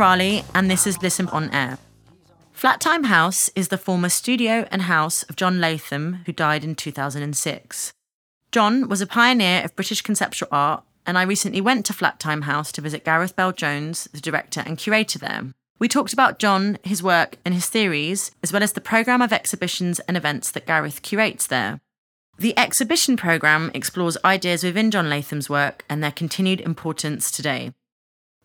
And this is Listen on Air. Flattime House is the former studio and house of John Latham, who died in 2006. John was a pioneer of British conceptual art, and I recently went to Flattime House to visit Gareth Bell Jones, the director and curator there. We talked about John, his work, and his theories, as well as the programme of exhibitions and events that Gareth curates there. The exhibition programme explores ideas within John Latham's work and their continued importance today.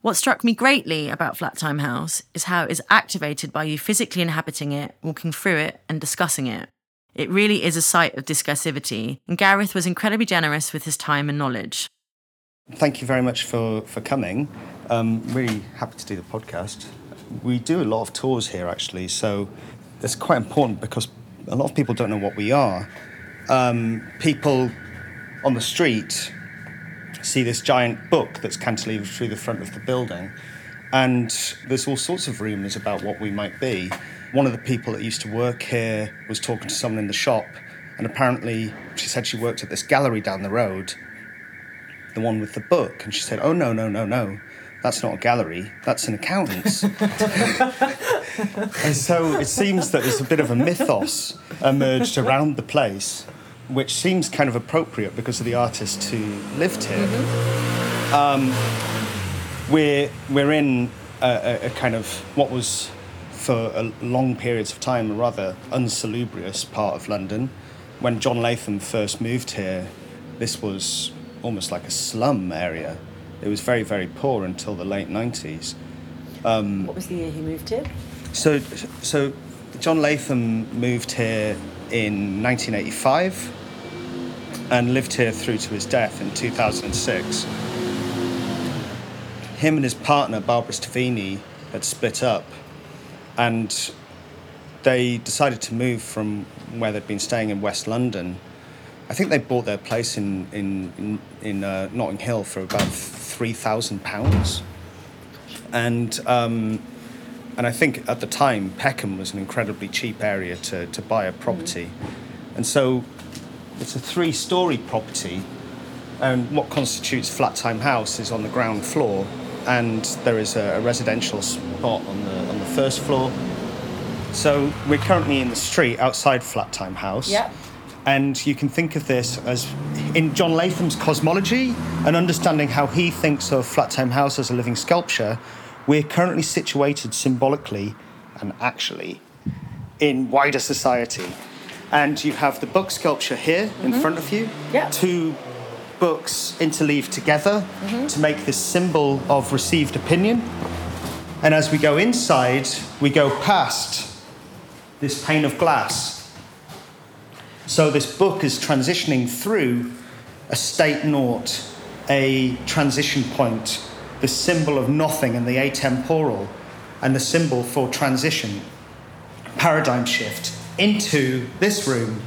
What struck me greatly about Flattime House is how it is activated by you physically inhabiting it, walking through it, and discussing it. It really is a site of discursivity, and Gareth was incredibly generous with his time and knowledge. Thank you very much for, for coming. Um, really happy to do the podcast. We do a lot of tours here, actually, so it's quite important because a lot of people don't know what we are um, people on the street see this giant book that's cantilevered through the front of the building. And there's all sorts of rumours about what we might be. One of the people that used to work here was talking to someone in the shop, and apparently she said she worked at this gallery down the road, the one with the book. And she said, Oh, no, no, no, no. That's not a gallery, that's an accountant's. and so it seems that there's a bit of a mythos emerged around the place which seems kind of appropriate because of the artists who lived here. Mm-hmm. Um, we're, we're in a, a, kind of what was, for a long periods of time, a rather unsalubrious part of London. When John Latham first moved here, this was almost like a slum area. It was very, very poor until the late 90s. Um, what was the year he moved here? So, so John Latham moved here in 1985 and lived here through to his death in 2006. Him and his partner, Barbara Steveni, had split up and they decided to move from where they'd been staying in West London. I think they bought their place in, in, in, in uh, Notting Hill for about £3,000. And um, and I think at the time, Peckham was an incredibly cheap area to, to buy a property. And so it's a three story property. And what constitutes Flattime House is on the ground floor, and there is a, a residential spot on the, on the first floor. So we're currently in the street outside Flattime House. Yeah. And you can think of this as in John Latham's cosmology and understanding how he thinks of Flattime House as a living sculpture we're currently situated symbolically and actually in wider society. And you have the book sculpture here mm-hmm. in front of you. Yeah. Two books interleaved together mm-hmm. to make this symbol of received opinion. And as we go inside, we go past this pane of glass. So this book is transitioning through a state naught, a transition point the symbol of nothing and the atemporal, and the symbol for transition, paradigm shift, into this room,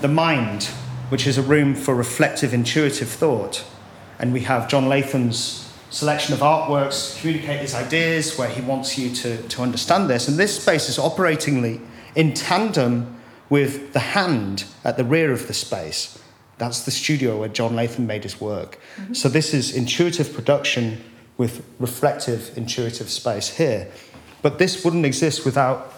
the mind, which is a room for reflective, intuitive thought. And we have John Latham's selection of artworks to communicate his ideas, where he wants you to, to understand this. And this space is operatingly in tandem with the hand at the rear of the space. That's the studio where John Latham made his work. Mm-hmm. So this is intuitive production with reflective, intuitive space here. But this wouldn't exist without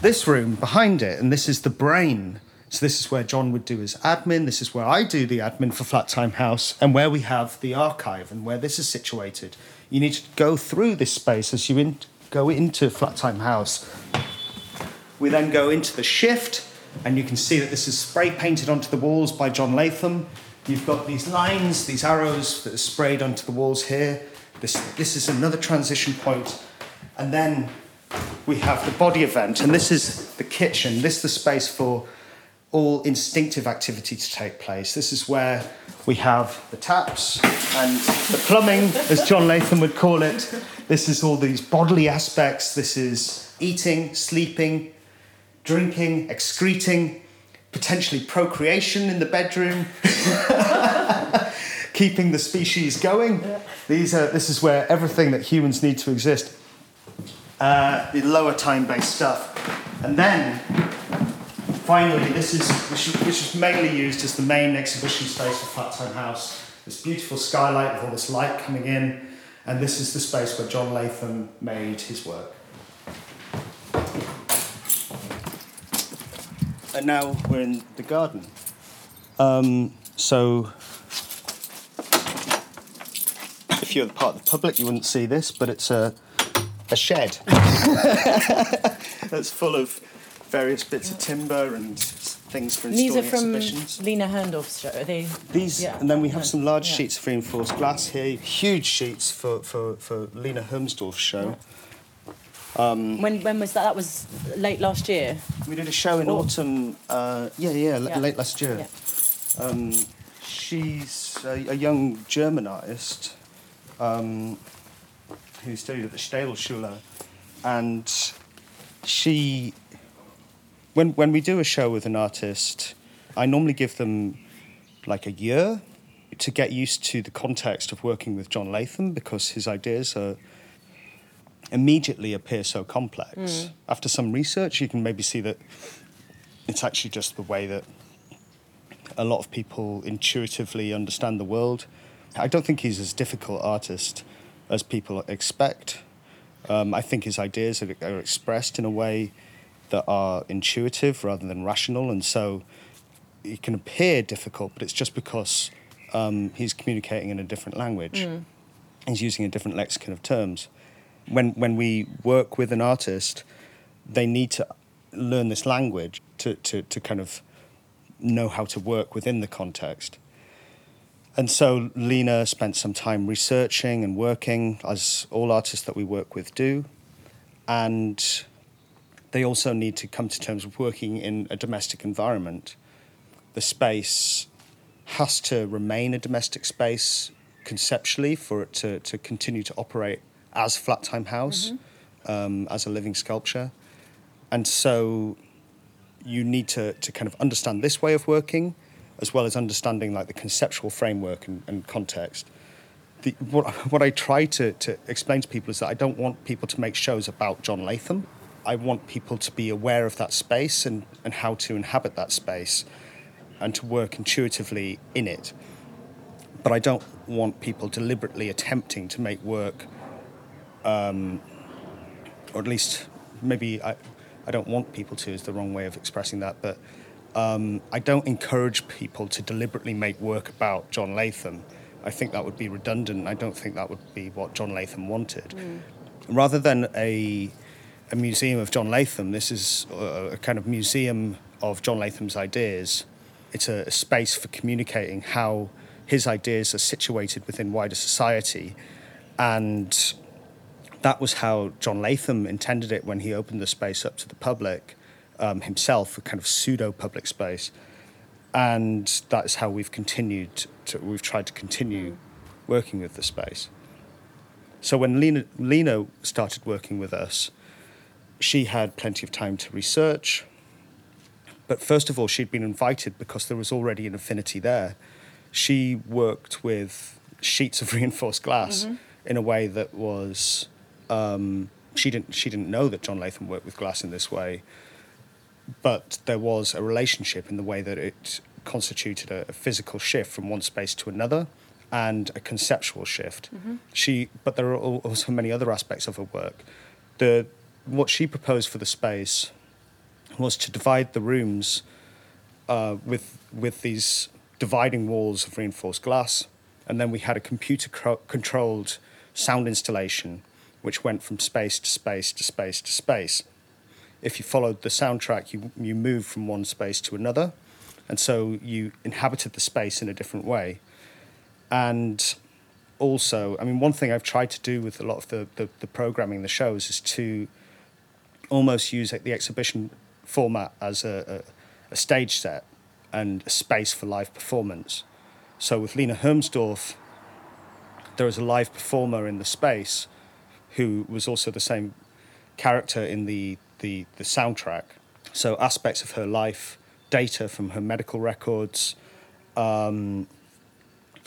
this room behind it, and this is the brain. So this is where John would do his admin. This is where I do the admin for Flattime House, and where we have the archive and where this is situated. You need to go through this space as you in, go into Flattime House. We then go into the shift, and you can see that this is spray painted onto the walls by John Latham. You've got these lines, these arrows that are sprayed onto the walls here. This, this is another transition point. And then we have the body event, and this is the kitchen. This is the space for all instinctive activity to take place. This is where we have the taps and the plumbing, as John Latham would call it. This is all these bodily aspects. This is eating, sleeping, drinking, excreting, potentially procreation in the bedroom. keeping the species going. These are, this is where everything that humans need to exist. Uh, the lower time based stuff. And then, finally, this is which, which is mainly used as the main exhibition space for Flattime House. This beautiful skylight with all this light coming in. And this is the space where John Latham made his work. And now we're in the garden. Um, so, if you're part of the public, you wouldn't see this, but it's a, a shed that's full of various bits of timber and things for These are from exhibitions. Lena Hermsdorf's show. Are they? These, Yeah. and then we have some large Yeah. sheets of reinforced glass here, huge sheets for, for, for Lena Hermsdorf's show. When when was that? That was late last year. We did a show in Oh. autumn, uh, yeah, yeah, Yeah. late last year. Yeah. Um, she's a, a young German artist um, who studied at the Städelschule, and she, when when we do a show with an artist, I normally give them like a year to get used to the context of working with John Latham because his ideas are immediately appear so complex. Mm. After some research, you can maybe see that it's actually just the way that a lot of people intuitively understand the world. I don't think he's as difficult artist as people expect. Um, I think his ideas are, are expressed in a way that are intuitive rather than rational, and so it can appear difficult, but it's just because um, he's communicating in a different language. He's using a different lexicon of terms. When when we work with an artist, they need to learn this language to, to, to kind of know how to work within the context. And so Lena spent some time researching and working, as all artists that we work with do. And they also need to come to terms with working in a domestic environment. The space has to remain a domestic space conceptually for it to, to continue to operate as Flat Time House, um, as a living sculpture. And so you need to, to kind of understand this way of working as well as understanding like the conceptual framework and, and context. The, what, what I try to, to explain to people is that I don't want people to make shows about John Latham. I want people to be aware of that space and, and how to inhabit that space and to work intuitively in it. But I don't want people deliberately attempting to make work, um, or at least maybe I, I don't want people to, is the wrong way of expressing that, but um, I don't encourage people to deliberately make work about John Latham. I think that would be redundant. I don't think that would be what John Latham wanted. Rather than a, a museum of John Latham, this is a, a kind of museum of John Latham's ideas. It's a, a space for communicating how his ideas are situated within wider society. And that was how John Latham intended it when he opened the space up to the public um, himself, a kind of pseudo public space. And that is how we've continued to, we've tried to continue working with the space. So when Lena, Lena started working with us, she had plenty of time to research. But first of all, she'd been invited because there was already an affinity there. She worked with sheets of reinforced glass in a way that was um, she didn't she didn't know that John Latham worked with glass in this way, but there was a relationship in the way that it constituted a, a physical shift from one space to another and a conceptual shift. She, but there are also many other aspects of her work. The what she proposed for the space was to divide the rooms uh, with with these dividing walls of reinforced glass, and then we had a computer cro- controlled sound installation, which went from space to space to space to space. If you followed the soundtrack, you you moved from one space to another, and so you inhabited the space in a different way. And also, I mean, one thing I've tried to do with a lot of the, the, the programming, the shows, is to almost use the exhibition format as a, a, a stage set and a space for live performance. So with Lena Hermsdorf, there was a live performer in the space who was also the same character in the, the, the soundtrack. So aspects of her life, data from her medical records, um,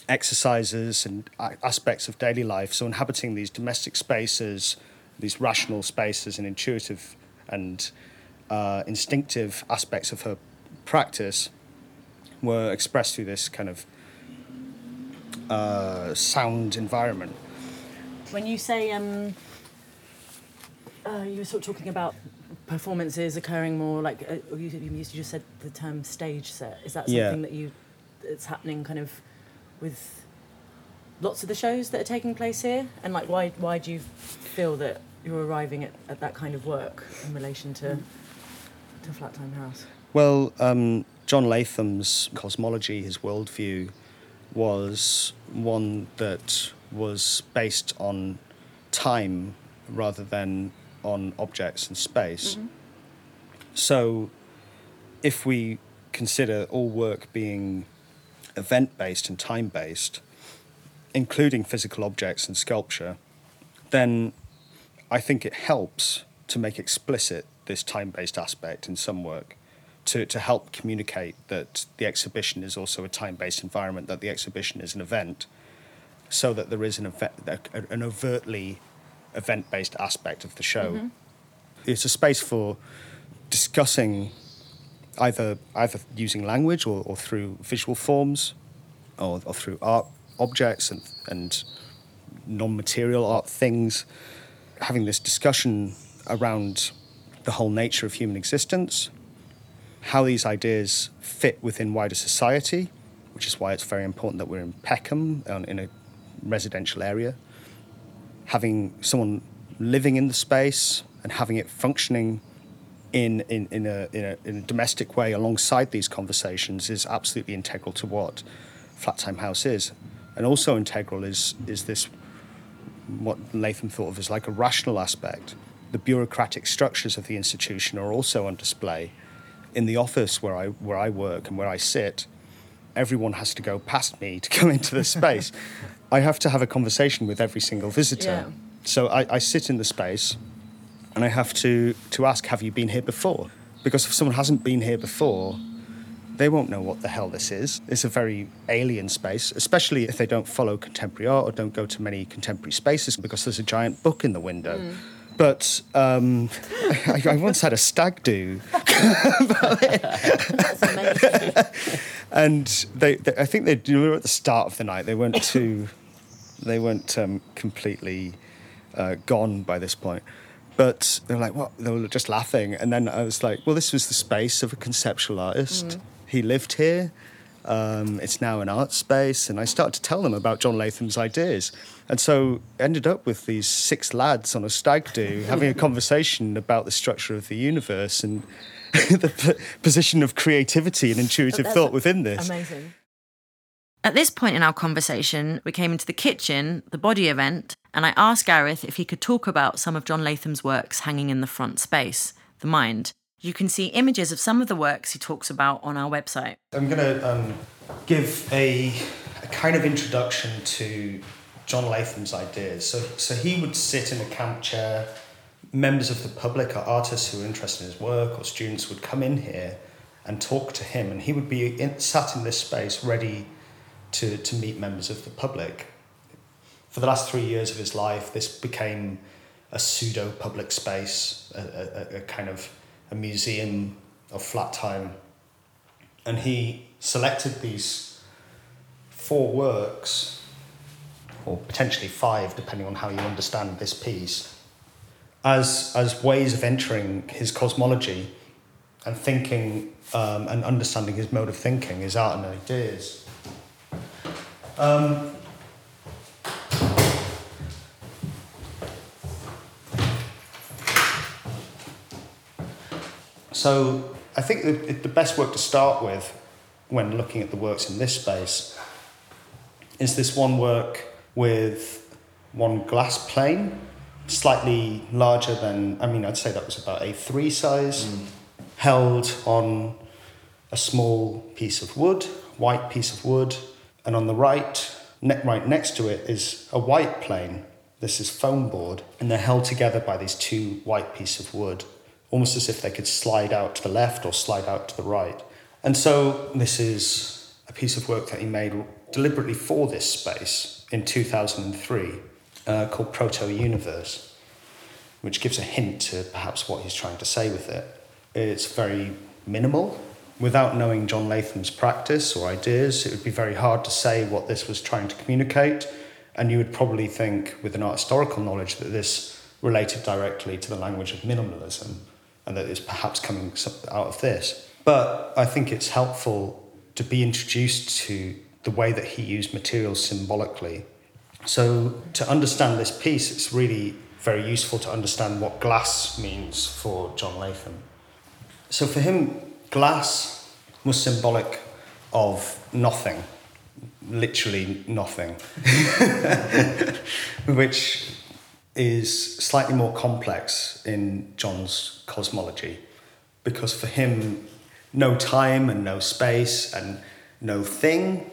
exercises and aspects of daily life. So inhabiting these domestic spaces, these rational spaces and intuitive and uh, instinctive aspects of her practice were expressed through this kind of uh, sound environment. When you say um, uh, you were sort of talking about performances occurring more like uh, you, you just said the term stage set. Is that something Yeah. that you it's happening kind of with lots of the shows that are taking place here? And like why why do you feel that you're arriving at, at that kind of work in relation to to Flat Time House? Well, um, John Latham's cosmology, his worldview, was one that was based on time rather than on objects and space. Mm-hmm. So, if we consider all work being event based and time based, including physical objects and sculpture, then I think it helps to make explicit this time based aspect in some work to, to help communicate that the exhibition is also a time based environment, that the exhibition is an event, so that there is an, event, an overtly event based aspect of the show. It's a space for discussing either either using language or, or through visual forms or, or through art objects and, and non-material art things. Having this discussion around the whole nature of human existence how these ideas fit within wider society which is why it's very important that we're in Peckham um, in a residential area having someone living in the space and having it functioning in, in, in, a, in, a, in a domestic way alongside these conversations is absolutely integral to what Flat Time House is. And also integral is, is this, what Latham thought of as like a rational aspect. The bureaucratic structures of the institution are also on display. In the office where I, where I work and where I sit, everyone has to go past me to come into the space. I have to have a conversation with every single visitor. Yeah. So I, I sit in the space and I have to, to ask, have you been here before? Because if someone hasn't been here before, they won't know what the hell this is. It's a very alien space, especially if they don't follow contemporary art or don't go to many contemporary spaces because there's a giant book in the window. Mm. But um, I, I once had a stag do and they, they I think they were at the start of the night. They weren't too, they weren't um, completely uh, gone by this point. But they were like, what? They were just laughing. And then I was like, well, this was the space of a conceptual artist. He lived here. Um, it's now an art space. And I started to tell them about John Latham's ideas. And so ended up with these six lads on a stag do having a conversation about the structure of the universe and the p- position of creativity and intuitive thought within this. Amazing. At this point in our conversation, we came into the kitchen, the body event, and I asked Gareth if he could talk about some of John Latham's works hanging in the front space, the mind. You can see images of some of the works he talks about on our website. I'm going to um, give a, a kind of introduction to John Latham's ideas. So, so he would sit in a camp chair. Members of the public, or artists who were interested in his work, or students would come in here and talk to him, and he would be in, sat in this space ready to, to meet members of the public. For the last three years of his life, this became a pseudo public space, a, a, a kind of a museum of flat time and he selected these four works, or potentially five, depending on how you understand this piece, as, as ways of entering his cosmology and thinking um, and understanding his mode of thinking, his art and ideas. Um, So I think the, the best work to start with when looking at the works in this space is this one work with one glass plane, slightly larger than, I mean, I'd say that was about A3 size, mm. held on a small piece of wood, white piece of wood, and on the right, ne- right next to it is a white plane. This is foam board, and they're held together by these two white pieces of wood, almost as if they could slide out to the left or slide out to the right. And so this is a piece of work that he made deliberately for this space in 2003 uh, called Proto Universe, which gives a hint to perhaps what he's trying to say with it. It's very minimal. Without knowing John Latham's practice or ideas, it would be very hard to say what this was trying to communicate. And you would probably think, with an art historical knowledge, that this related directly to the language of minimalism and that it's perhaps coming out of this. But I think it's helpful to be introduced to the way that he used materials symbolically. So, to understand this piece, it's really very useful to understand what glass means for John Latham. So, for him, glass was symbolic of nothing, literally nothing, which is slightly more complex in John's cosmology because for him, no time and no space and no thing,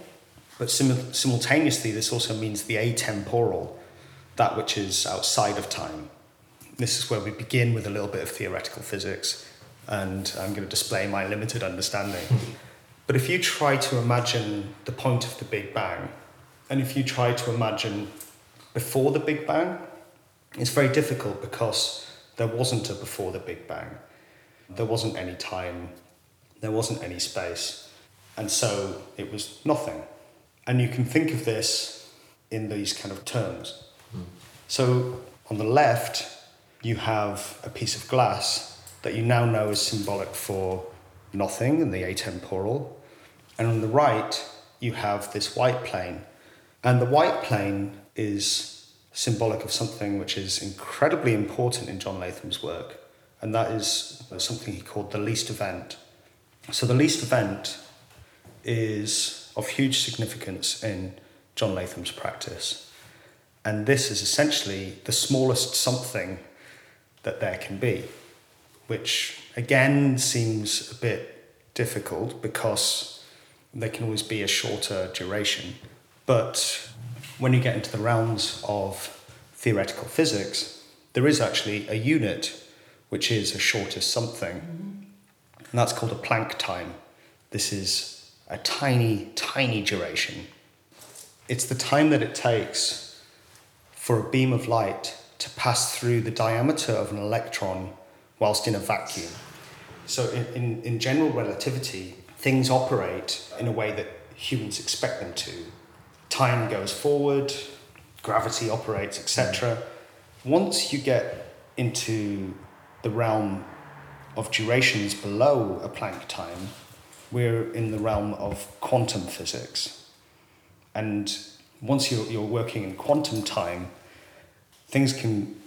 but sim- simultaneously, this also means the atemporal, that which is outside of time. This is where we begin with a little bit of theoretical physics, and I'm going to display my limited understanding. but if you try to imagine the point of the Big Bang, and if you try to imagine before the Big Bang, it's very difficult because there wasn't a before the Big Bang. There wasn't any time, there wasn't any space, and so it was nothing. And you can think of this in these kind of terms. Mm. So on the left, you have a piece of glass that you now know is symbolic for nothing and the atemporal. And on the right, you have this white plane. And the white plane is symbolic of something which is incredibly important in John Latham's work, and that is uh, something he called the least event. So, the least event is of huge significance in John Latham's practice, and this is essentially the smallest something that there can be, which again seems a bit difficult because there can always be a shorter duration. But when you get into the realms of theoretical physics, there is actually a unit which is a shortest something, and that's called a Planck time. This is a tiny, tiny duration. It's the time that it takes for a beam of light to pass through the diameter of an electron whilst in a vacuum. So, in, in, in general relativity, things operate in a way that humans expect them to time goes forward, gravity operates, etc. Once you get into the realm of durations below a Planck time, we're in the realm of quantum physics. And once you're, you're working in quantum time, things can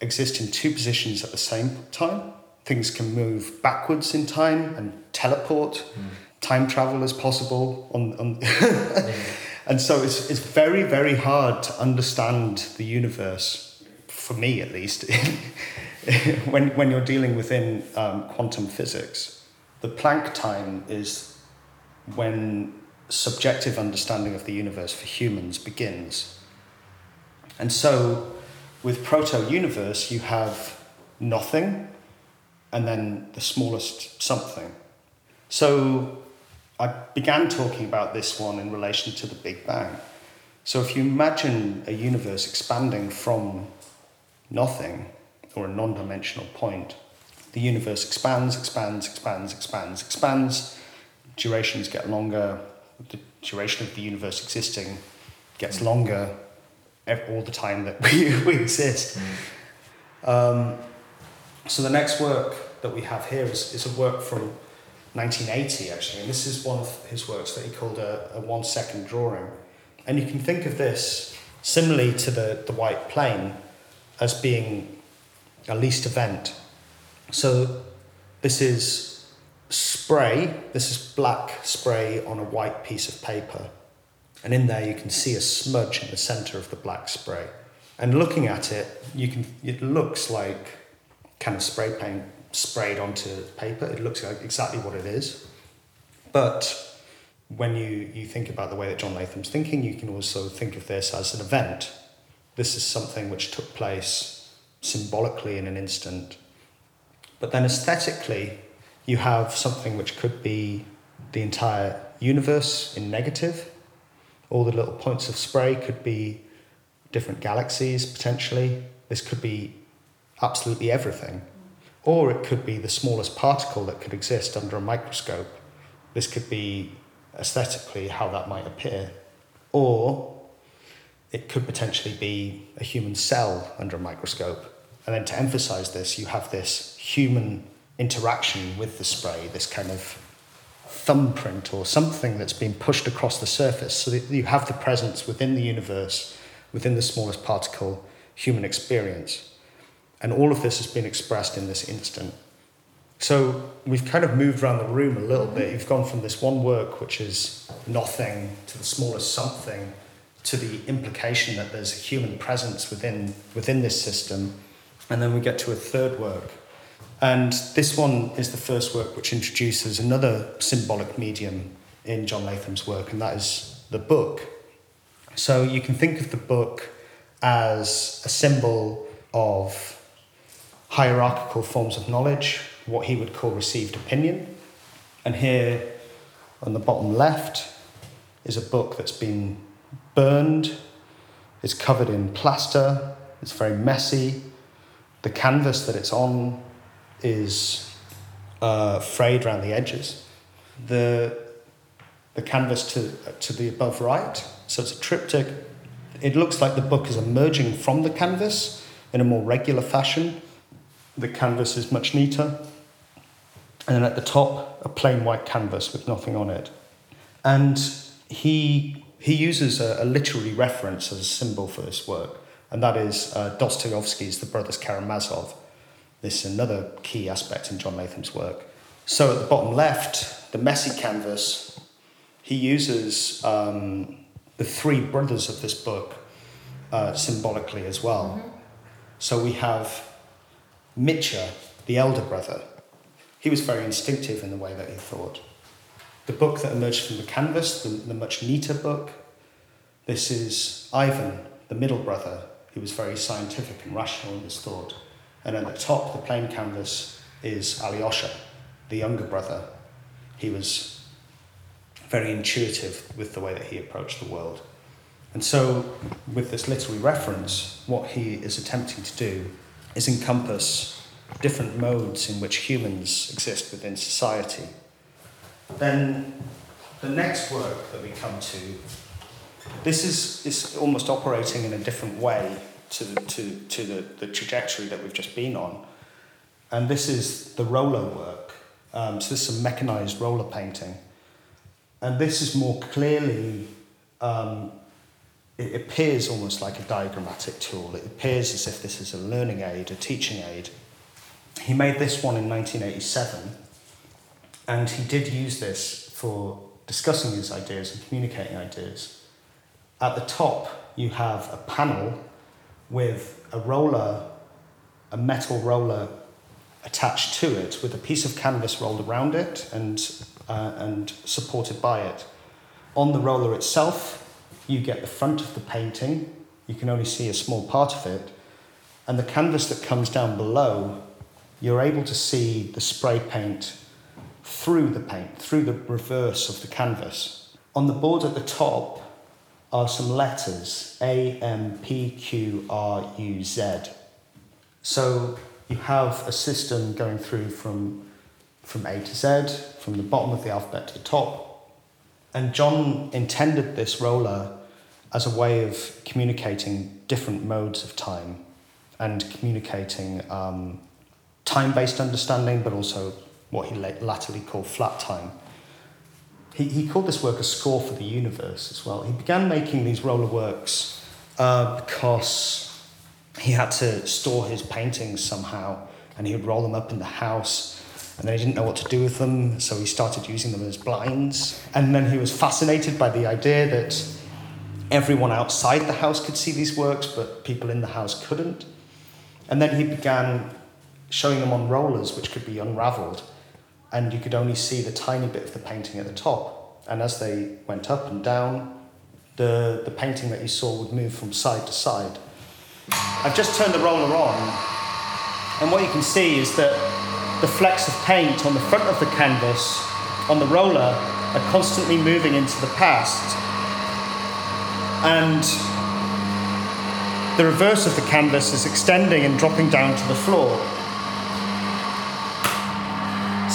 exist in two positions at the same time. Things can move backwards in time and teleport. Mm. Time travel is possible on, on And so it's, it's very, very hard to understand the universe, for me at least, when, when you're dealing within um, quantum physics. The Planck time is when subjective understanding of the universe for humans begins. And so with proto universe, you have nothing and then the smallest something. So I began talking about this one in relation to the Big Bang. So if you imagine a universe expanding from nothing or a non dimensional point, the universe expands, expands, expands, expands, expands. Durations get longer. The duration of the universe existing gets longer all the time that we, we exist. Mm. Um, so the next work that we have here is, is a work from 1980 actually, and this is one of his works that he called a, a one second drawing. And you can think of this similarly to the, the white plane as being a least event. So this is spray, this is black spray on a white piece of paper. And in there you can see a smudge in the center of the black spray. And looking at it, you can it looks like kind of spray paint sprayed onto paper. It looks like exactly what it is. But when you, you think about the way that John Latham's thinking, you can also think of this as an event. This is something which took place symbolically in an instant. But then aesthetically, you have something which could be the entire universe in negative. All the little points of spray could be different galaxies potentially. This could be absolutely everything. Or it could be the smallest particle that could exist under a microscope. This could be aesthetically how that might appear. Or it could potentially be a human cell under a microscope. And then to emphasize this, you have this human interaction with the spray, this kind of thumbprint or something that's been pushed across the surface so that you have the presence within the universe, within the smallest particle, human experience. And all of this has been expressed in this instant. So we've kind of moved around the room a little bit. You've gone from this one work, which is nothing, to the smallest something, to the implication that there's a human presence within, within this system. And then we get to a third work. And this one is the first work which introduces another symbolic medium in John Latham's work, and that is the book. So you can think of the book as a symbol of hierarchical forms of knowledge, what he would call received opinion. And here on the bottom left is a book that's been burned, it's covered in plaster, it's very messy. The canvas that it's on is uh, frayed around the edges. The, the canvas to, to the above right, so it's a triptych. It looks like the book is emerging from the canvas in a more regular fashion. The canvas is much neater. And then at the top, a plain white canvas with nothing on it. And he, he uses a, a literary reference as a symbol for this work, and that is uh, Dostoevsky's The Brothers Karamazov. This is another key aspect in John Latham's work. So at the bottom left, the messy canvas, he uses um, the three brothers of this book uh, symbolically as well. Mm-hmm. So we have Mitya, the elder brother, he was very instinctive in the way that he thought. The book that emerged from the canvas, the, the much neater book, this is Ivan, the middle brother. He was very scientific and rational in his thought. And at the top, the plain canvas, is Alyosha, the younger brother. He was very intuitive with the way that he approached the world. And so, with this literary reference, what he is attempting to do is encompass different modes in which humans exist within society. Then the next work that we come to, this is, is almost operating in a different way to, the, to, to the, the trajectory that we've just been on. And this is the roller work. Um, so this is a mechanized roller painting. And this is more clearly, um, it appears almost like a diagrammatic tool. It appears as if this is a learning aid, a teaching aid. He made this one in 1987, and he did use this for discussing his ideas and communicating ideas. At the top, you have a panel with a roller, a metal roller attached to it with a piece of canvas rolled around it and, uh, and supported by it. On the roller itself, you get the front of the painting. You can only see a small part of it. And the canvas that comes down below you're able to see the spray paint through the paint, through the reverse of the canvas. On the board at the top are some letters A, M, P, Q, R, U, Z. So you have a system going through from, from A to Z, from the bottom of the alphabet to the top. And John intended this roller as a way of communicating different modes of time and communicating um, time based understanding, but also what he latterly called flat time. He, he called this work a score for the universe as well. He began making these roller works uh, because he had to store his paintings somehow and he would roll them up in the house and then he didn't know what to do with them, so he started using them as blinds. And then he was fascinated by the idea that everyone outside the house could see these works, but people in the house couldn't. And then he began showing them on rollers which could be unraveled and you could only see the tiny bit of the painting at the top. And as they went up and down the, the painting that you saw would move from side to side. I've just turned the roller on and what you can see is that the flecks of paint on the front of the canvas on the roller are constantly moving into the past and the reverse of the canvas is extending and dropping down to the floor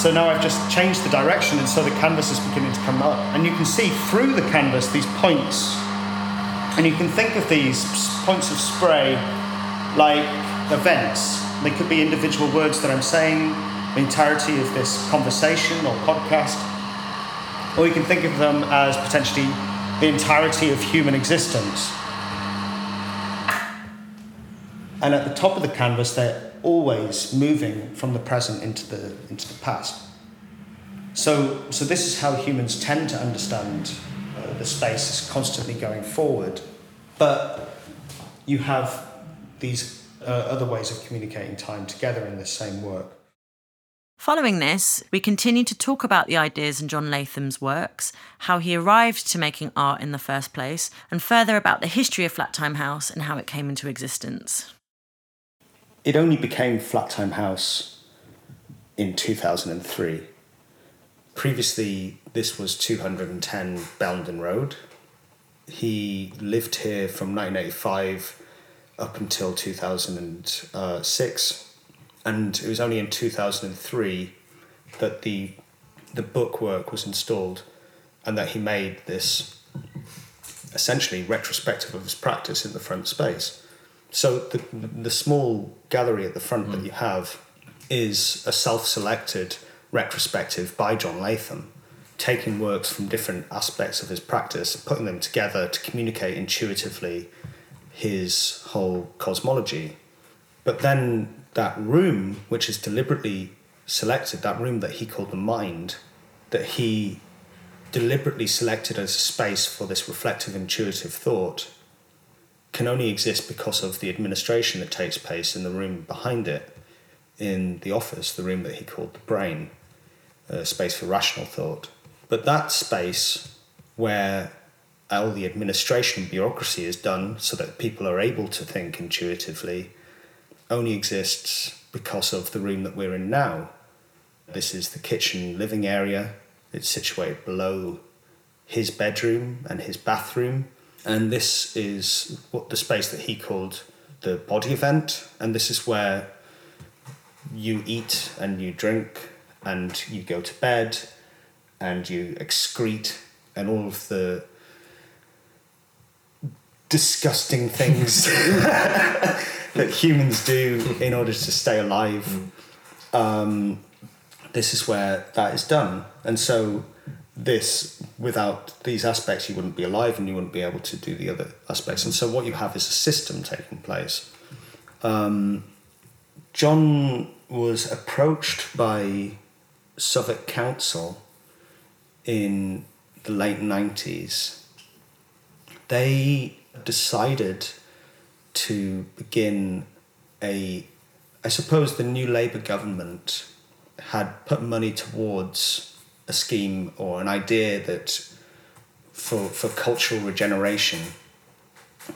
so now I've just changed the direction and so the canvas is beginning to come up. And you can see through the canvas these points And you can think of these points of spray like events. They could be individual words that I'm saying, the entirety of this conversation or podcast, or you can think of them as potentially the entirety of human existence. And at the top of the canvas, they're always moving from the present into the, into the past. So, so this is how humans tend to understand uh, the space is constantly going forward. But you have these uh, other ways of communicating time together in the same work. Following this, we continue to talk about the ideas in John Latham's works, how he arrived to making art in the first place, and further about the history of Flattime House and how it came into existence. It only became Flattime House in 2003. Previously, this was 210 Bellenden Road. He lived here from 1985 up until 2006 and it was only in 2003 that the the bookwork was installed and that he made this essentially retrospective of his practice in the front space so the the small gallery at the front mm. that you have is a self-selected retrospective by John Latham taking works from different aspects of his practice putting them together to communicate intuitively his whole cosmology but then that room, which is deliberately selected, that room that he called the mind, that he deliberately selected as a space for this reflective, intuitive thought, can only exist because of the administration that takes place in the room behind it, in the office, the room that he called the brain, a space for rational thought. But that space where all the administration bureaucracy is done so that people are able to think intuitively only exists because of the room that we're in now. This is the kitchen living area. It's situated below his bedroom and his bathroom. And this is what the space that he called the body event. And this is where you eat and you drink and you go to bed and you excrete and all of the disgusting things that humans do in order to stay alive. Um, this is where that is done. And so, this, without these aspects, you wouldn't be alive and you wouldn't be able to do the other aspects. And so, what you have is a system taking place. Um, John was approached by Southwark Council in the late 90s. They decided to begin a, I suppose the new Labour government had put money towards a scheme or an idea that for, for cultural regeneration,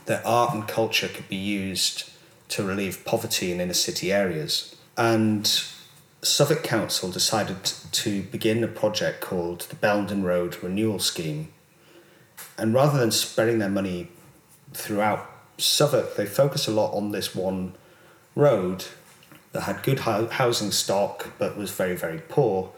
that art and culture could be used to relieve poverty in inner city areas. And Southwark Council decided to begin a project called the Bellenden Road Renewal Scheme. And rather than spreading their money throughout Southwark, they focus a lot on this one road that had good housing stock but was very, very poor,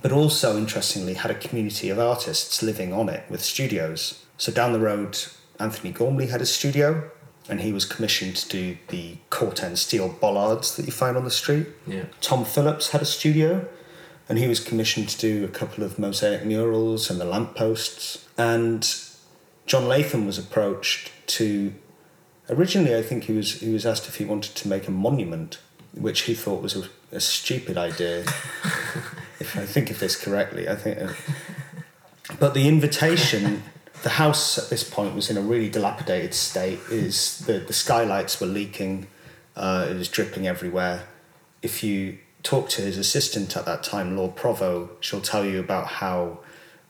but also, interestingly, had a community of artists living on it with studios. So down the road, Antony Gormley had a studio, and he was commissioned to do the Corten steel bollards that you find on the street. Yeah. Tom Phillips had a studio, and he was commissioned to do a couple of mosaic murals and the lampposts. And John Latham was approached to Originally, I think he was he was asked if he wanted to make a monument, which he thought was a, a stupid idea. if I think of this correctly, I think. Uh, but the invitation, the house at this point was in a really dilapidated state. Is the the skylights were leaking, uh, it was dripping everywhere. If you talk to his assistant at that time, Lord Provost, she'll tell you about how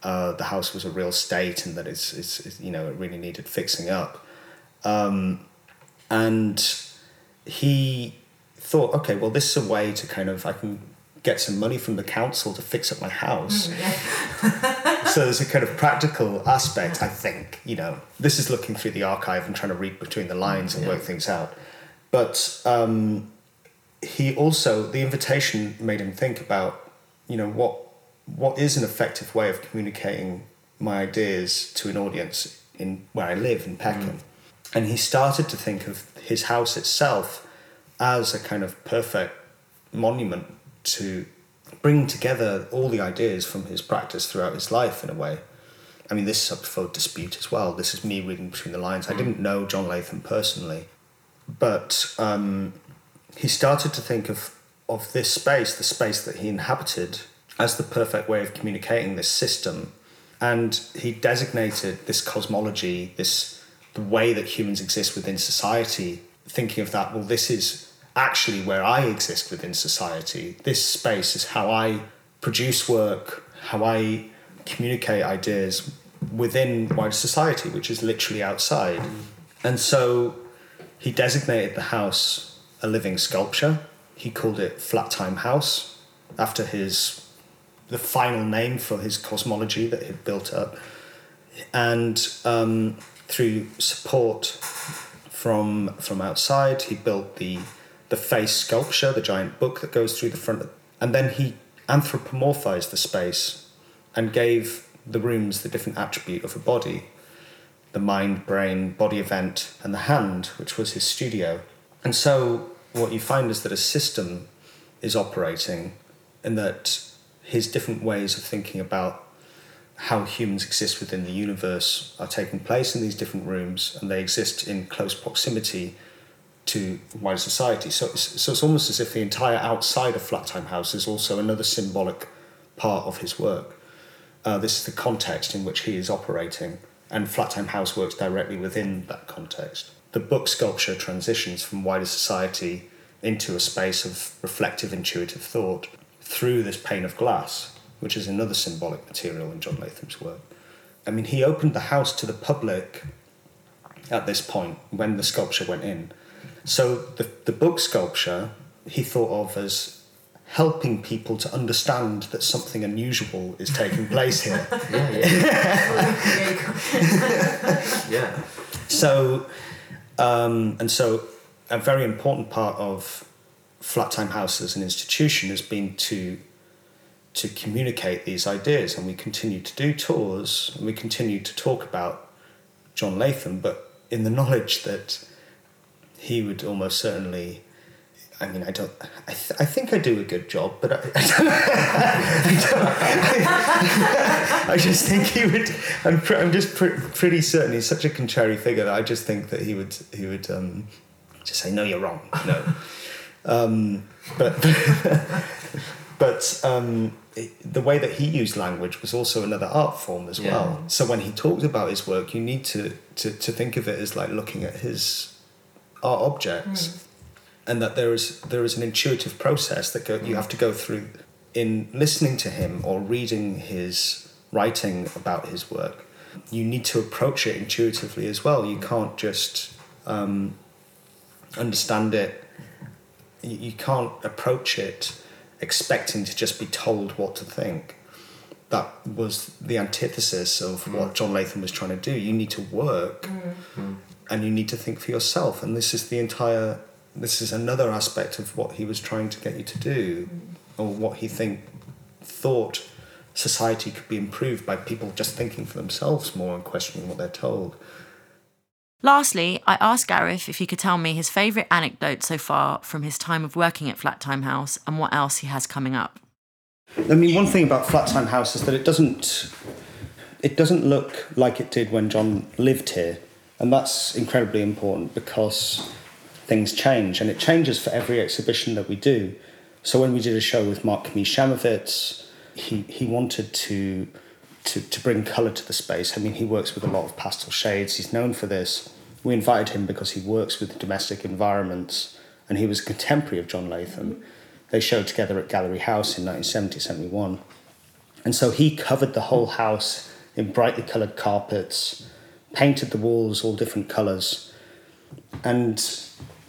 uh, the house was a real state and that it's, it's, it's you know it really needed fixing up. Um, and he thought, okay, well, this is a way to kind of, I can get some money from the council to fix up my house. Mm, so there's a kind of practical aspect, I think, you know, this is looking through the archive and trying to read between the lines and yeah. work things out. But um, he also, the invitation made him think about, you know, what what is an effective way of communicating my ideas to an audience in where I live in Peckham. And he started to think of his house itself as a kind of perfect monument to bring together all the ideas from his practice throughout his life in a way. I mean, this is up for dispute as well. This is me reading between the lines. I didn't know John Latham personally, but um, he started to think of, of this space, the space that he inhabited, as the perfect way of communicating this system. And he designated this cosmology, this the way that humans exist within society, thinking of that, well, this is actually where I exist within society. This space is how I produce work, how I communicate ideas within wider society, which is literally outside. And so he designated the house a living sculpture. He called it Flat Time House after his the final name for his cosmology that he'd built up. And um, through support from from outside, he built the the face sculpture, the giant book that goes through the front, and then he anthropomorphized the space and gave the rooms the different attribute of a body the mind, brain, body event, and the hand, which was his studio. And so, what you find is that a system is operating, and that his different ways of thinking about how humans exist within the universe are taking place in these different rooms, and they exist in close proximity to wider society. So it's, so it's almost as if the entire outside of Flat Time House is also another symbolic part of his work. Uh, this is the context in which he is operating, and Flat Time House works directly within that context. The book sculpture transitions from wider society into a space of reflective, intuitive thought through this pane of glass, which is another symbolic material in John Latham's work. I mean, he opened the house to the public at this point when the sculpture went in. So the, the book sculpture he thought of as helping people to understand that something unusual is taking place here. Yeah, yeah. yeah. So, um, and so a very important part of Flat Time House as an institution has been to to communicate these ideas, and we continue to do tours, and we continue to talk about John Latham, but in the knowledge that he would almost certainly. I mean, I don't. I, th- I think I do a good job, but I, I, I, just think he would. I'm, I'm just pr- pretty certain he's such a contrary figure that I just think that he would. He would um, just say, "No, you're wrong." No, um, but but um, it, the way that he used language was also another art form as Yeah. well. So when he talked about his work, you need to, to to think of it as like looking at his art objects, and that there is there is an intuitive process that go, you have to go through in listening to him or reading his writing about his work. You need to approach it intuitively as well. You can't just um, understand it. You can't approach it expecting to just be told what to think. That was the antithesis of mm. what John Latham was trying to do. You need to work mm. Mm. and you need to think for yourself. And this is the entire, this is another aspect of what he was trying to get you to do, or what he think thought society could be improved by people just thinking for themselves more and questioning what they're told. Lastly, I asked Gareth if he could tell me his favourite anecdote so far from his time of working at Flat Time House and what else he has coming up. I mean, one thing about Flat Time House is that it doesn't it doesn't look like it did when John lived here, and that's incredibly important because things change, and it changes for every exhibition that we do. So when we did a show with Marc Camille Chaimowicz, he he wanted to to to bring color to the space. I mean, he works with a lot of pastel shades. He's known for this. We invited him because he works with domestic environments, and he was a contemporary of John Latham. They showed together at Gallery House in 1970 71. And so he covered the whole house in brightly coloured carpets, painted the walls all different colours, and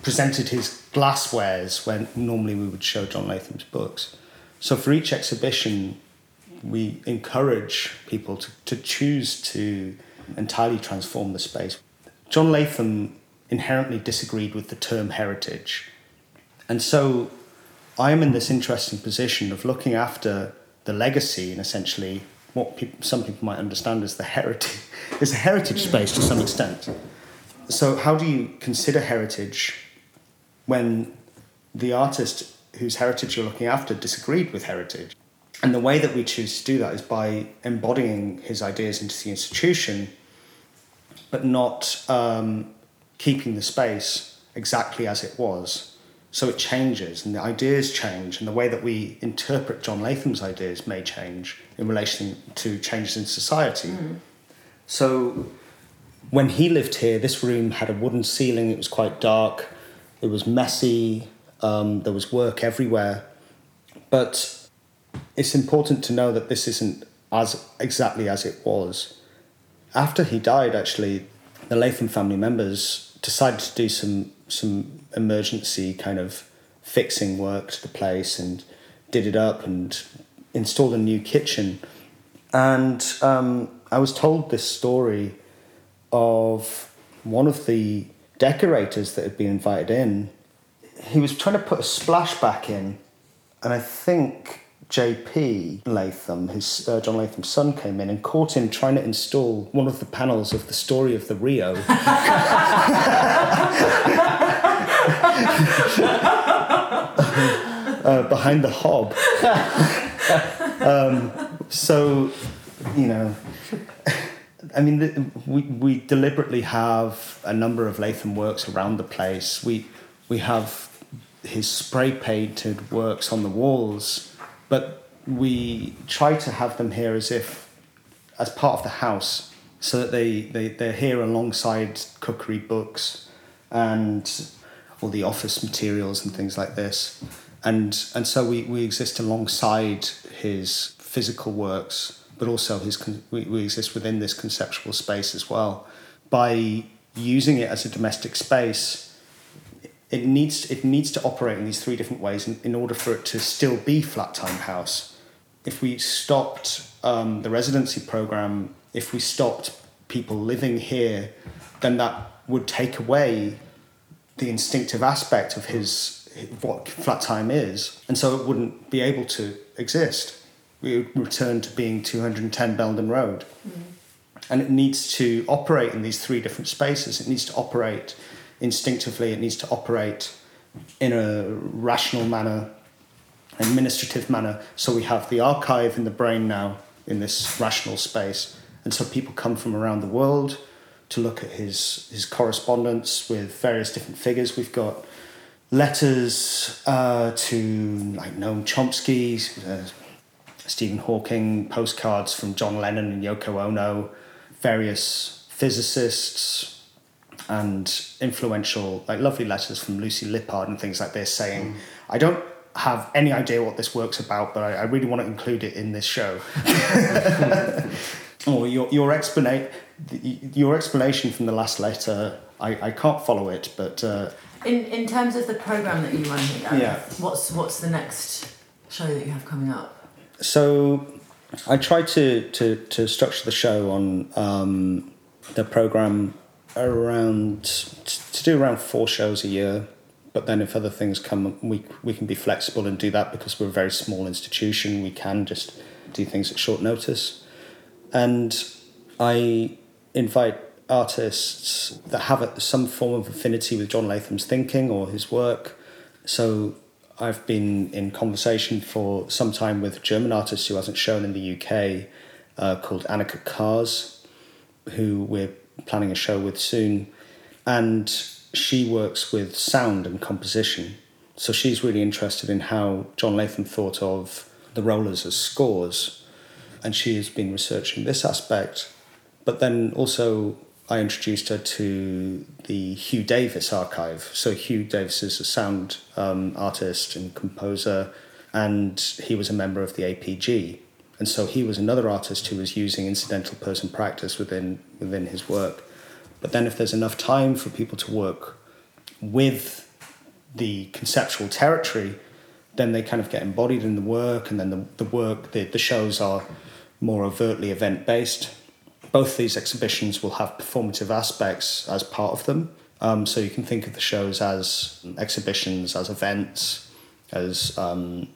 presented his glasswares when normally we would show John Latham's books. So for each exhibition, we encourage people to, to choose to entirely transform the space. John Latham inherently disagreed with the term heritage. And so I am in this interesting position of looking after the legacy and essentially what peop some people might understand as the heritage is a heritage space to some extent. So how do you consider heritage when the artist whose heritage you're looking after disagreed with heritage? And the way that we choose to do that is by embodying his ideas into the institution, but not um, keeping the space exactly as it was. So it changes, and the ideas change, and the way that we interpret John Latham's ideas may change in relation to changes in society. So when he lived here, this room had a wooden ceiling, it was quite dark, it was messy, um, there was work everywhere. But it's important to know that this isn't as exactly as it was. After he died, actually, the Latham family members decided to do some some emergency kind of fixing work to the place and did it up and installed a new kitchen. And um, I was told this story of one of the decorators that had been invited in. He was trying to put a splashback in, and I think JP Latham, his uh, John Latham's son, came in and caught him trying to install one of the panels of the story of the Rio. uh, behind the hob. um, so, you know, I mean, the, we, we deliberately have a number of Latham works around the place. We, we have his spray painted works on the walls, but we try to have them here as if, as part of the house, so that they, they, they're here alongside cookery books and all the office materials and things like this. And, and so we, we exist alongside his physical works but also his we, we exist within this conceptual space as well. By using it as a domestic space, it needs it needs to operate in these three different ways in, in order for it to still be flat time house. If we stopped um, the residency program, if we stopped people living here, then that would take away the instinctive aspect of his what flat time is, and so it wouldn't be able to exist we would return to being 210 Bellenden Road. Mm. And it needs to operate in these three different spaces. It needs to operate instinctively, it needs to operate in a rational manner, administrative manner. So we have the archive in the brain now in this rational space. And so people come from around the world to look at his, his correspondence with various different figures. We've got letters uh, to like Noam Chomsky, uh, Stephen Hawking, postcards from John Lennon and Yoko Ono, various physicists, and influential, like lovely letters from Lucy Lippard and things like this saying, mm. I don't have any idea what this work's about, but I, I really want to include it in this show. or your, your, explana- your explanation from the last letter, I, I can't follow it, but. Uh, in, in terms of the program that you run here, yeah. what's, what's the next show that you have coming up? so I try to, to, to structure the show on um, the program around to do around four shows a year. But then if other things come, we we can be flexible and do that because we're a very small institution. We can just do things at short notice, and I invite artists that have some form of affinity with John Latham's thinking or his work. So I've been in conversation for some time with a German artist who hasn't shown in the UK uh, called Annika Kahrs, who we're planning a show with soon. And she works with sound and composition. So she's really interested in how John Latham thought of the rollers as scores. And she has been researching this aspect. But then also I introduced her to the Hugh Davies archive. So Hugh Davies is a sound um, artist and composer, and he was a member of the APG. And so he was another artist who was using incidental person practice within within his work. But then, if there's enough time for people to work with the conceptual territory, then they kind of get embodied in the work, and then the, the work, the, the shows are more overtly event based both these exhibitions will have performative aspects as part of them. Um, so you can think of the shows as exhibitions, as events, as um,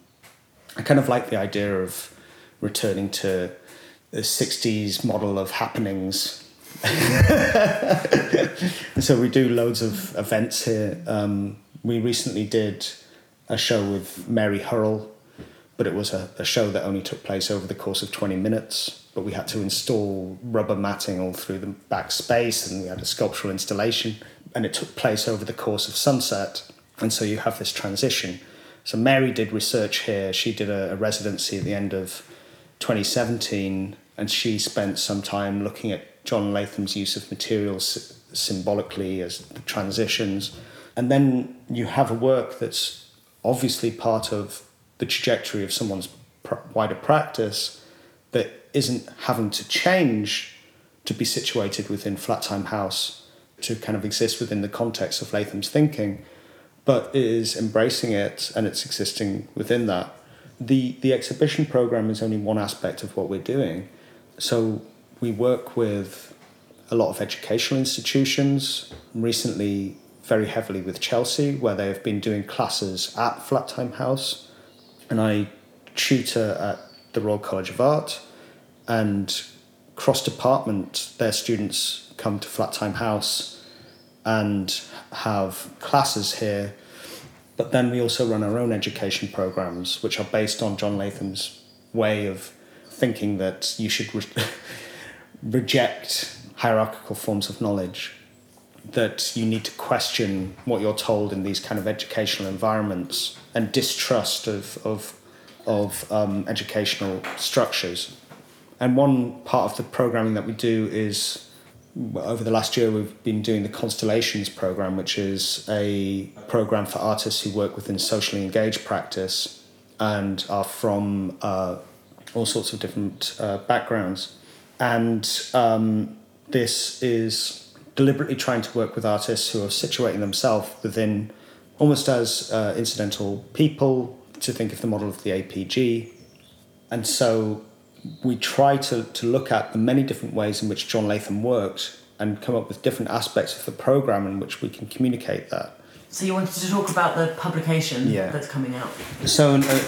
I kind of like the idea of returning to the 60s model of happenings. so we do loads of events here. Um, we recently did a show with Mary Hurrell, but it was a, a show that only took place over the course of 20 minutes. But we had to install rubber matting all through the back space, and we had a sculptural installation, and it took place over the course of sunset. And so you have this transition. So Mary did research here. She did a, a residency at the end of 2017, and she spent some time looking at John Latham's use of materials symbolically as the transitions. And then you have a work that's obviously part of the trajectory of someone's pr- wider practice that isn't having to change to be situated within Flat Time House to kind of exist within the context of Latham's thinking, but is embracing it and it's existing within that. The, the exhibition program is only one aspect of what we're doing. So we work with a lot of educational institutions, recently, very heavily with Chelsea, where they have been doing classes at Flat Time House. And I tutor at the Royal College of Art, and cross department, their students come to Flat Time House and have classes here. But then we also run our own education programs, which are based on John Latham's way of thinking that you should re- reject hierarchical forms of knowledge, that you need to question what you're told in these kind of educational environments and distrust of, of, of um, educational structures. And one part of the programming that we do is over the last year we've been doing the Constellations program, which is a program for artists who work within socially engaged practice and are from uh, all sorts of different uh, backgrounds. And um, this is deliberately trying to work with artists who are situating themselves within almost as uh, incidental people to think of the model of the APG. And so we try to, to look at the many different ways in which John Latham works and come up with different aspects of the program in which we can communicate that. So you wanted to talk about the publication Yeah. that's coming out. So, uh,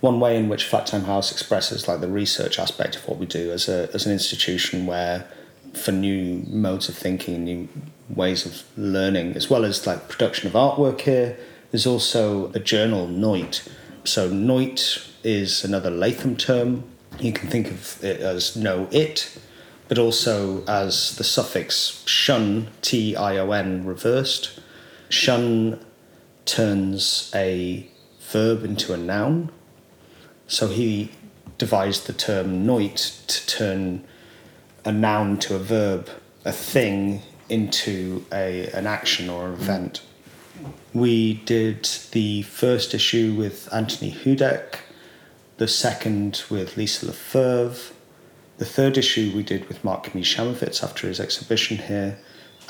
one way in which Flat Time House expresses like the research aspect of what we do as a as an institution where for new modes of thinking, new ways of learning, as well as like production of artwork here, there's also a journal Noit. So Noit is another Latham term. You can think of it as know it, but also as the suffix shun, T I O N, reversed. Shun turns a verb into a noun. So he devised the term noit to turn a noun to a verb, a thing into a, an action or an event. We did the first issue with Antony Hudek, the second with Lisa Le Feuvre, the third issue we did with Marc Camille Chaimowicz after his exhibition here,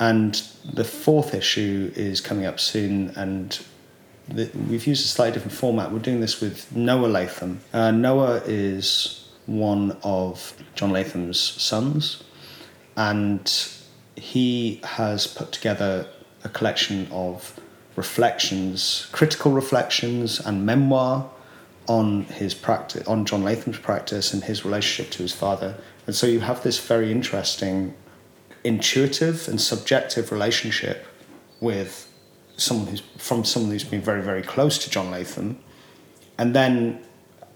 and the fourth issue is coming up soon and the, we've used a slightly different format. We're doing this with Noa Latham. Uh, Noa is one of John Latham's sons, and he has put together a collection of reflections, critical reflections, and memoir on his practice, on John Latham's practice and his relationship to his father. And so you have this very interesting, intuitive and subjective relationship with someone who's from someone who's been very very close to John Latham, and then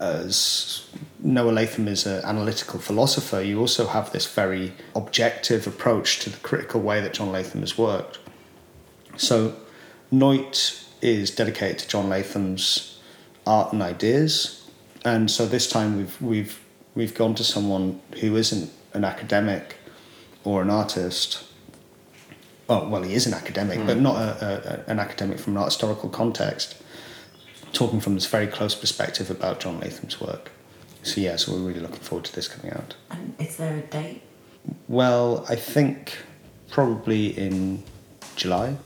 as Noa Latham is an analytical philosopher, you also have this very objective approach to the critical way that John Latham has worked. So, Noit is dedicated to John Latham's art and ideas, and so this time we've we've we've gone to someone who isn't an academic or an artist oh, well, he is an academic, but hmm. not a, a, an academic from an art historical context, talking from this very close perspective about John Latham's work. So, yeah, so we're really looking forward to this coming out. And is there a date? Well, I think probably in July.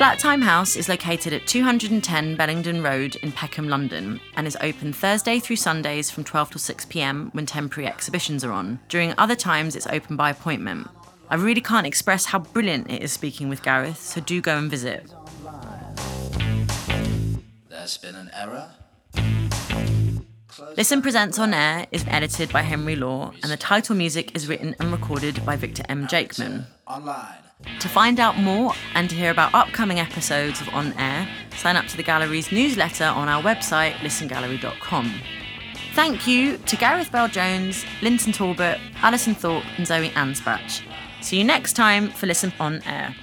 Flat Time House is located at 210 Bellenden Road in Peckham, London, and is open Thursday through Sundays from 12 to 6 pm when temporary exhibitions are on. During other times, it's open by appointment. I really can't express how brilliant it is speaking with Gareth, so do go and visit. There's been an error. Lisson Presents on Air is edited by Henry Law, and the title music is written and recorded by Victor M. Jakeman. Online. To find out more and to hear about upcoming episodes of On Air, sign up to the gallery's newsletter on our website, lissongallery.com. Thank you to Gareth Bell Jones, Linton Talbot, Alison Thorpe, and Zoe Ansbach. See you next time for Lisson On Air.